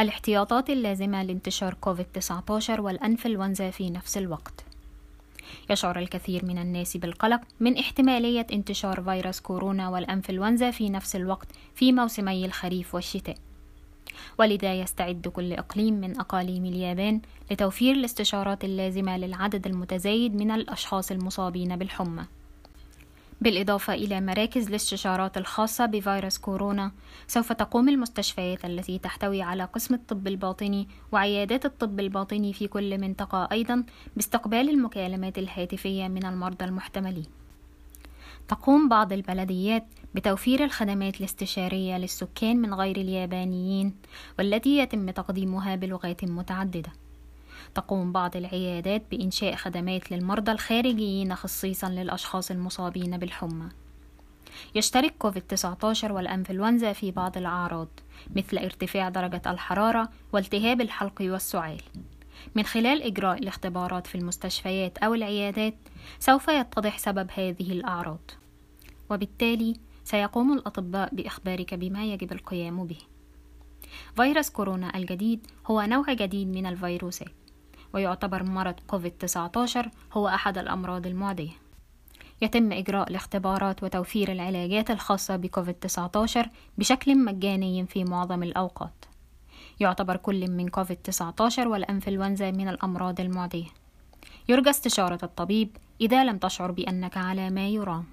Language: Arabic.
الاحتياطات اللازمة لانتشار كوفيد-19 والأنفلونزا في نفس الوقت. يشعر الكثير من الناس بالقلق من احتمالية انتشار فيروس كورونا والأنفلونزا في نفس الوقت في موسمي الخريف والشتاء. ولذا يستعد كل إقليم من أقاليم اليابان لتوفير الاستشارات اللازمة للعدد المتزايد من الأشخاص المصابين بالحمى. بالإضافة إلى مراكز الاستشارات الخاصة بفيروس كورونا سوف تقوم المستشفيات التي تحتوي على قسم الطب الباطني وعيادات الطب الباطني في كل منطقة أيضا باستقبال المكالمات الهاتفية من المرضى المحتملين. تقوم بعض البلديات بتوفير الخدمات الاستشارية للسكان من غير اليابانيين والتي يتم تقديمها بلغات متعددة. تقوم بعض العيادات بإنشاء خدمات للمرضى الخارجيين خصيصا للأشخاص المصابين بالحمى. يشترك كوفيد-19 والأنفلونزا في بعض الأعراض مثل ارتفاع درجة الحرارة والتهاب الحلق والسعال. من خلال إجراء الاختبارات في المستشفيات أو العيادات سوف يتضح سبب هذه الأعراض. وبالتالي سيقوم الأطباء بإخبارك بما يجب القيام به. فيروس كورونا الجديد هو نوع جديد من الفيروسات. ويعتبر مرض كوفيد-19 هو أحد الأمراض المعدية. يتم إجراء الاختبارات وتوفير العلاجات الخاصة بكوفيد-19 بشكل مجاني في معظم الأوقات. يعتبر كل من كوفيد-19 والأنفلونزا من الأمراض المعدية. يرجى استشارة الطبيب إذا لم تشعر بأنك على ما يرام.